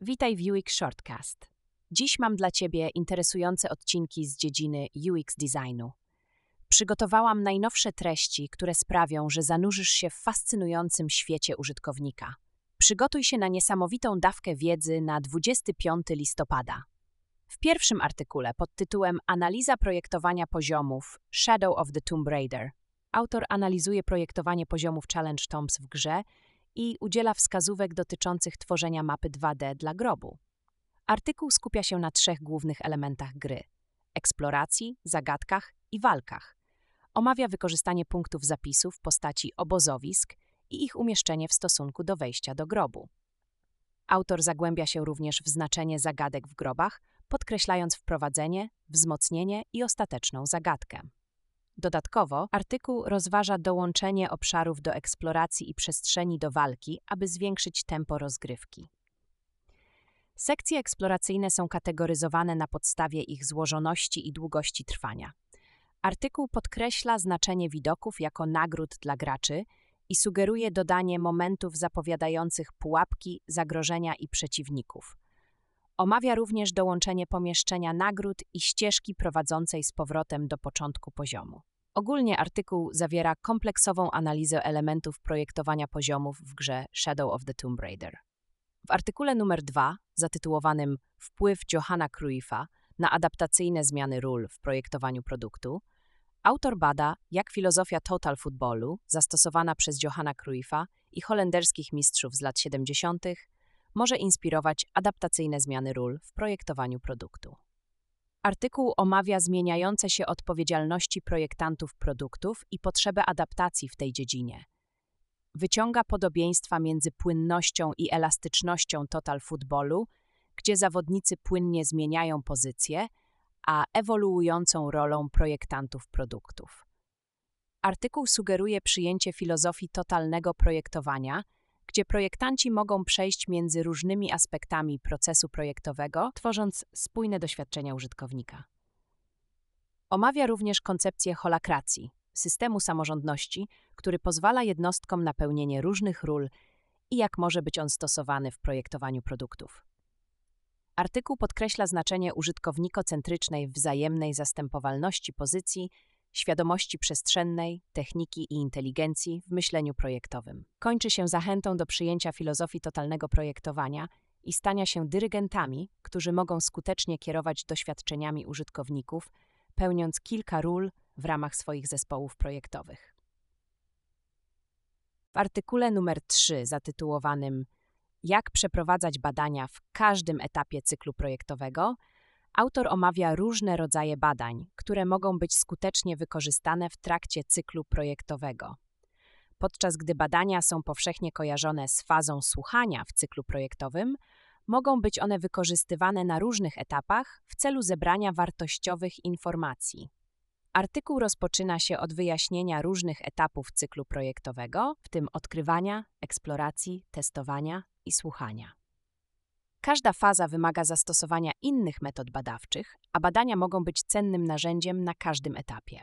Witaj w UX Shortcast. Dziś mam dla Ciebie interesujące odcinki z dziedziny UX designu. Przygotowałam najnowsze treści, które sprawią, że zanurzysz się w fascynującym świecie użytkownika. Przygotuj się na niesamowitą dawkę wiedzy na 25 listopada. W pierwszym artykule pod tytułem Analiza projektowania poziomów Shadow of the Tomb Raider autor analizuje projektowanie poziomów Challenge Tombs w grze i udziela wskazówek dotyczących tworzenia mapy 2D dla grobu. Artykuł skupia się na trzech głównych elementach gry: eksploracji, zagadkach i walkach. Omawia wykorzystanie punktów zapisu w postaci obozowisk i ich umieszczenie w stosunku do wejścia do grobu. Autor zagłębia się również w znaczenie zagadek w grobach, podkreślając wprowadzenie, wzmocnienie i ostateczną zagadkę. Dodatkowo artykuł rozważa dołączenie obszarów do eksploracji i przestrzeni do walki, aby zwiększyć tempo rozgrywki. Sekcje eksploracyjne są kategoryzowane na podstawie ich złożoności i długości trwania. Artykuł podkreśla znaczenie widoków jako nagród dla graczy i sugeruje dodanie momentów zapowiadających pułapki, zagrożenia i przeciwników. Omawia również dołączenie pomieszczenia nagród i ścieżki prowadzącej z powrotem do początku poziomu. Ogólnie artykuł zawiera kompleksową analizę elementów projektowania poziomów w grze Shadow of the Tomb Raider. W artykule numer 2, zatytułowanym Wpływ Johanna Cruyffa na adaptacyjne zmiany ról w projektowaniu produktu, autor bada, jak filozofia total footballu, zastosowana przez Johanna Cruyffa i holenderskich mistrzów z lat 70., może inspirować adaptacyjne zmiany ról w projektowaniu produktu. Artykuł omawia zmieniające się odpowiedzialności projektantów produktów i potrzebę adaptacji w tej dziedzinie. Wyciąga podobieństwa między płynnością i elastycznością total footballu, gdzie zawodnicy płynnie zmieniają pozycję, a ewoluującą rolą projektantów produktów. Artykuł sugeruje przyjęcie filozofii totalnego projektowania – gdzie projektanci mogą przejść między różnymi aspektami procesu projektowego, tworząc spójne doświadczenia użytkownika. Omawia również koncepcję holakracji, systemu samorządności, który pozwala jednostkom na pełnienie różnych ról i jak może być on stosowany w projektowaniu produktów. Artykuł podkreśla znaczenie użytkownikocentrycznej wzajemnej zastępowalności pozycji świadomości przestrzennej, techniki i inteligencji w myśleniu projektowym. Kończy się zachętą do przyjęcia filozofii totalnego projektowania i stania się dyrygentami, którzy mogą skutecznie kierować doświadczeniami użytkowników, pełniąc kilka ról w ramach swoich zespołów projektowych. W artykule numer 3 zatytułowanym Jak przeprowadzać badania w każdym etapie cyklu projektowego Autor omawia różne rodzaje badań, które mogą być skutecznie wykorzystane w trakcie cyklu projektowego. Podczas gdy badania są powszechnie kojarzone z fazą słuchania w cyklu projektowym, mogą być one wykorzystywane na różnych etapach w celu zebrania wartościowych informacji. Artykuł rozpoczyna się od wyjaśnienia różnych etapów cyklu projektowego, w tym odkrywania, eksploracji, testowania i słuchania. Każda faza wymaga zastosowania innych metod badawczych, a badania mogą być cennym narzędziem na każdym etapie.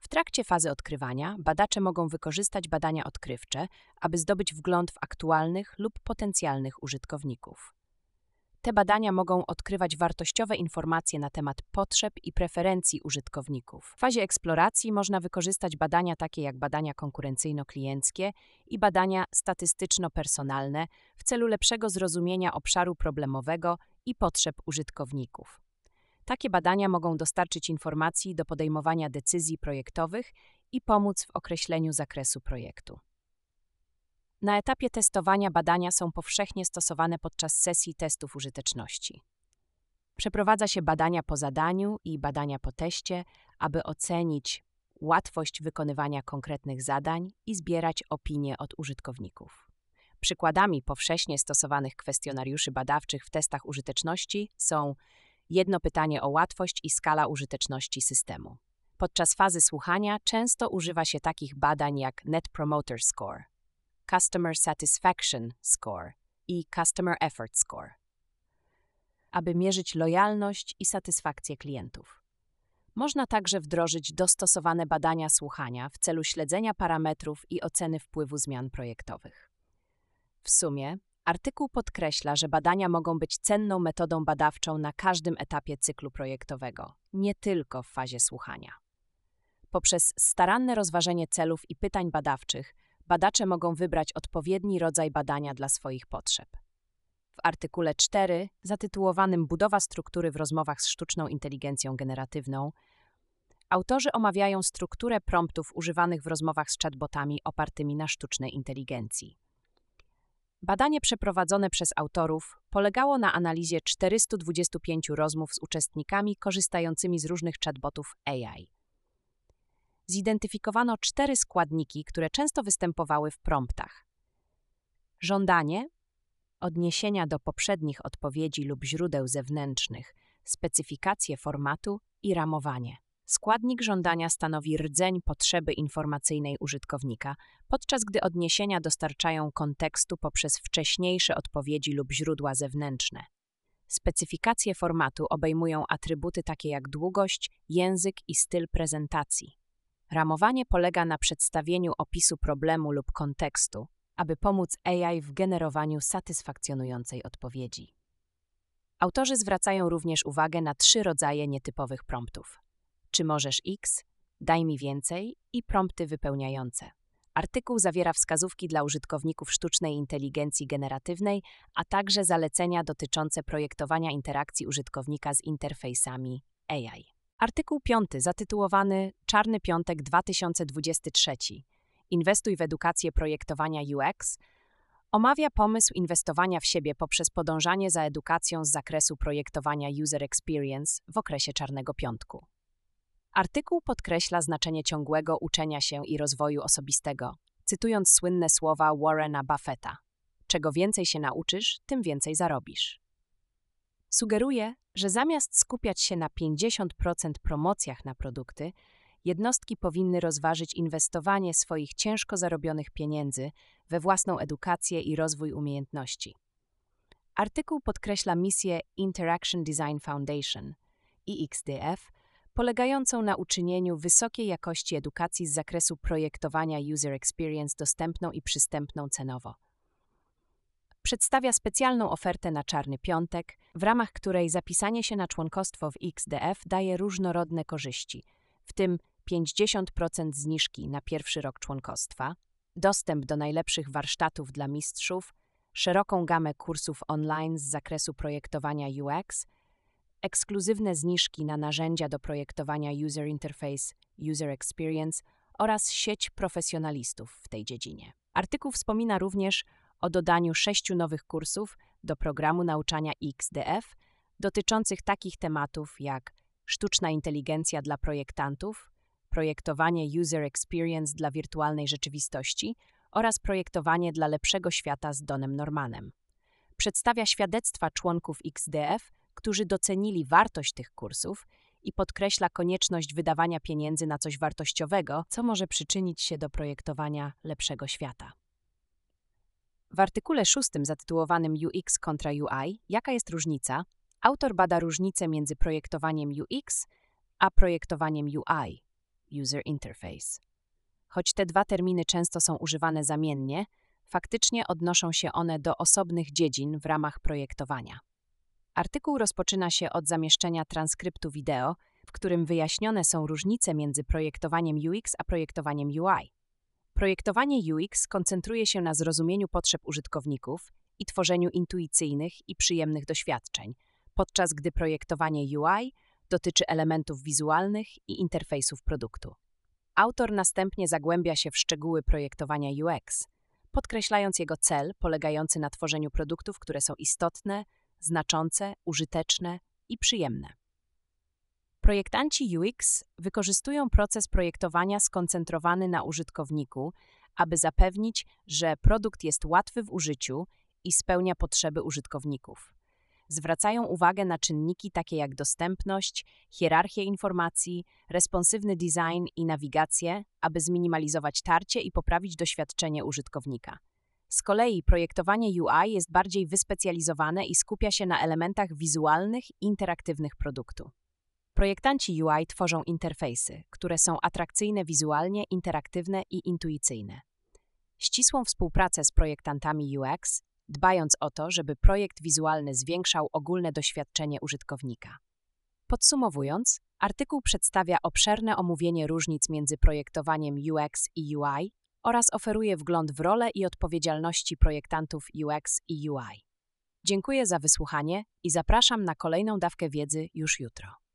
W trakcie fazy odkrywania badacze mogą wykorzystać badania odkrywcze, aby zdobyć wgląd w aktualnych lub potencjalnych użytkowników. Te badania mogą odkrywać wartościowe informacje na temat potrzeb i preferencji użytkowników. W fazie eksploracji można wykorzystać badania takie jak badania konkurencyjno-klienckie i badania statystyczno-personalne w celu lepszego zrozumienia obszaru problemowego i potrzeb użytkowników. Takie badania mogą dostarczyć informacji do podejmowania decyzji projektowych i pomóc w określeniu zakresu projektu. Na etapie testowania badania są powszechnie stosowane podczas sesji testów użyteczności. Przeprowadza się badania po zadaniu i badania po teście, aby ocenić łatwość wykonywania konkretnych zadań i zbierać opinie od użytkowników. Przykładami powszechnie stosowanych kwestionariuszy badawczych w testach użyteczności są jedno pytanie o łatwość i skala użyteczności systemu. Podczas fazy słuchania często używa się takich badań jak Net Promoter Score. Customer Satisfaction Score i Customer Effort Score, aby mierzyć lojalność i satysfakcję klientów. Można także wdrożyć dostosowane badania słuchania w celu śledzenia parametrów i oceny wpływu zmian projektowych. W sumie, Artykuł podkreśla, że badania mogą być cenną metodą badawczą na każdym etapie cyklu projektowego, nie tylko w fazie słuchania. Poprzez staranne rozważenie celów i pytań badawczych, badacze mogą wybrać odpowiedni rodzaj badania dla swoich potrzeb. W artykule 4, zatytułowanym Budowa struktury w rozmowach z sztuczną inteligencją generatywną, autorzy omawiają strukturę promptów używanych w rozmowach z chatbotami opartymi na sztucznej inteligencji. Badanie przeprowadzone przez autorów polegało na analizie 425 rozmów z uczestnikami korzystającymi z różnych chatbotów AI. Zidentyfikowano cztery składniki, które często występowały w promptach: żądanie, odniesienia do poprzednich odpowiedzi lub źródeł zewnętrznych, specyfikacje formatu i ramowanie. Składnik żądania stanowi rdzeń potrzeby informacyjnej użytkownika, podczas gdy odniesienia dostarczają kontekstu poprzez wcześniejsze odpowiedzi lub źródła zewnętrzne. Specyfikacje formatu obejmują atrybuty takie jak długość, język i styl prezentacji. Ramowanie polega na przedstawieniu opisu problemu lub kontekstu, aby pomóc AI w generowaniu satysfakcjonującej odpowiedzi. Autorzy zwracają również uwagę na trzy rodzaje nietypowych promptów. Czy możesz X? Daj mi więcej i prompty wypełniające. Artykuł zawiera wskazówki dla użytkowników sztucznej inteligencji generatywnej, a także zalecenia dotyczące projektowania interakcji użytkownika z interfejsami AI. Artykuł 5 zatytułowany Czarny Piątek 2023 Inwestuj w edukację projektowania UX omawia pomysł inwestowania w siebie poprzez podążanie za edukacją z zakresu projektowania User Experience w okresie Czarnego Piątku. Artykuł podkreśla znaczenie ciągłego uczenia się i rozwoju osobistego, cytując słynne słowa Warrena Buffetta: Czego więcej się nauczysz, tym więcej zarobisz. Sugeruje, że zamiast skupiać się na 50% promocjach na produkty, jednostki powinny rozważyć inwestowanie swoich ciężko zarobionych pieniędzy we własną edukację i rozwój umiejętności. Artykuł podkreśla misję Interaction Design Foundation, IXDF, polegającą na uczynieniu wysokiej jakości edukacji z zakresu projektowania user experience dostępną i przystępną cenowo. Przedstawia specjalną ofertę na Czarny Piątek, w ramach której zapisanie się na członkostwo w XDF daje różnorodne korzyści, w tym 50% zniżki na pierwszy rok członkostwa, dostęp do najlepszych warsztatów dla mistrzów, szeroką gamę kursów online z zakresu projektowania UX – ekskluzywne zniżki na narzędzia do projektowania User Interface, User Experience oraz sieć profesjonalistów w tej dziedzinie. Artykuł wspomina również o dodaniu sześciu nowych kursów do programu nauczania XDF dotyczących takich tematów jak sztuczna inteligencja dla projektantów, projektowanie User Experience dla wirtualnej rzeczywistości oraz projektowanie dla lepszego świata z Donem Normanem. Przedstawia świadectwa członków XDF którzy docenili wartość tych kursów i podkreśla konieczność wydawania pieniędzy na coś wartościowego, co może przyczynić się do projektowania lepszego świata. W artykule szóstym zatytułowanym UX kontra UI Jaka jest różnica? Autor bada różnicę między projektowaniem UX a projektowaniem UI User Interface. Choć te dwa terminy często są używane zamiennie, faktycznie odnoszą się one do osobnych dziedzin w ramach projektowania. Artykuł rozpoczyna się od zamieszczenia transkryptu wideo, w którym wyjaśnione są różnice między projektowaniem UX a projektowaniem UI. Projektowanie UX koncentruje się na zrozumieniu potrzeb użytkowników i tworzeniu intuicyjnych i przyjemnych doświadczeń, podczas gdy projektowanie UI dotyczy elementów wizualnych i interfejsów produktu. Autor następnie zagłębia się w szczegóły projektowania UX, podkreślając jego cel polegający na tworzeniu produktów, które są istotne, znaczące, użyteczne i przyjemne. Projektanci UX wykorzystują proces projektowania skoncentrowany na użytkowniku, aby zapewnić, że produkt jest łatwy w użyciu i spełnia potrzeby użytkowników. Zwracają uwagę na czynniki takie jak dostępność, hierarchię informacji, responsywny design i nawigację, aby zminimalizować tarcie i poprawić doświadczenie użytkownika. Z kolei projektowanie UI jest bardziej wyspecjalizowane i skupia się na elementach wizualnych i interaktywnych produktu. Projektanci UI tworzą interfejsy, które są atrakcyjne wizualnie, interaktywne i intuicyjne. Ścisłą współpracę z projektantami UX dbając o to, żeby projekt wizualny zwiększał ogólne doświadczenie użytkownika. Podsumowując, artykuł przedstawia obszerne omówienie różnic między projektowaniem UX i UI oraz oferuje wgląd w rolę i odpowiedzialności projektantów UX i UI. Dziękuję za wysłuchanie i zapraszam na kolejną dawkę wiedzy już jutro.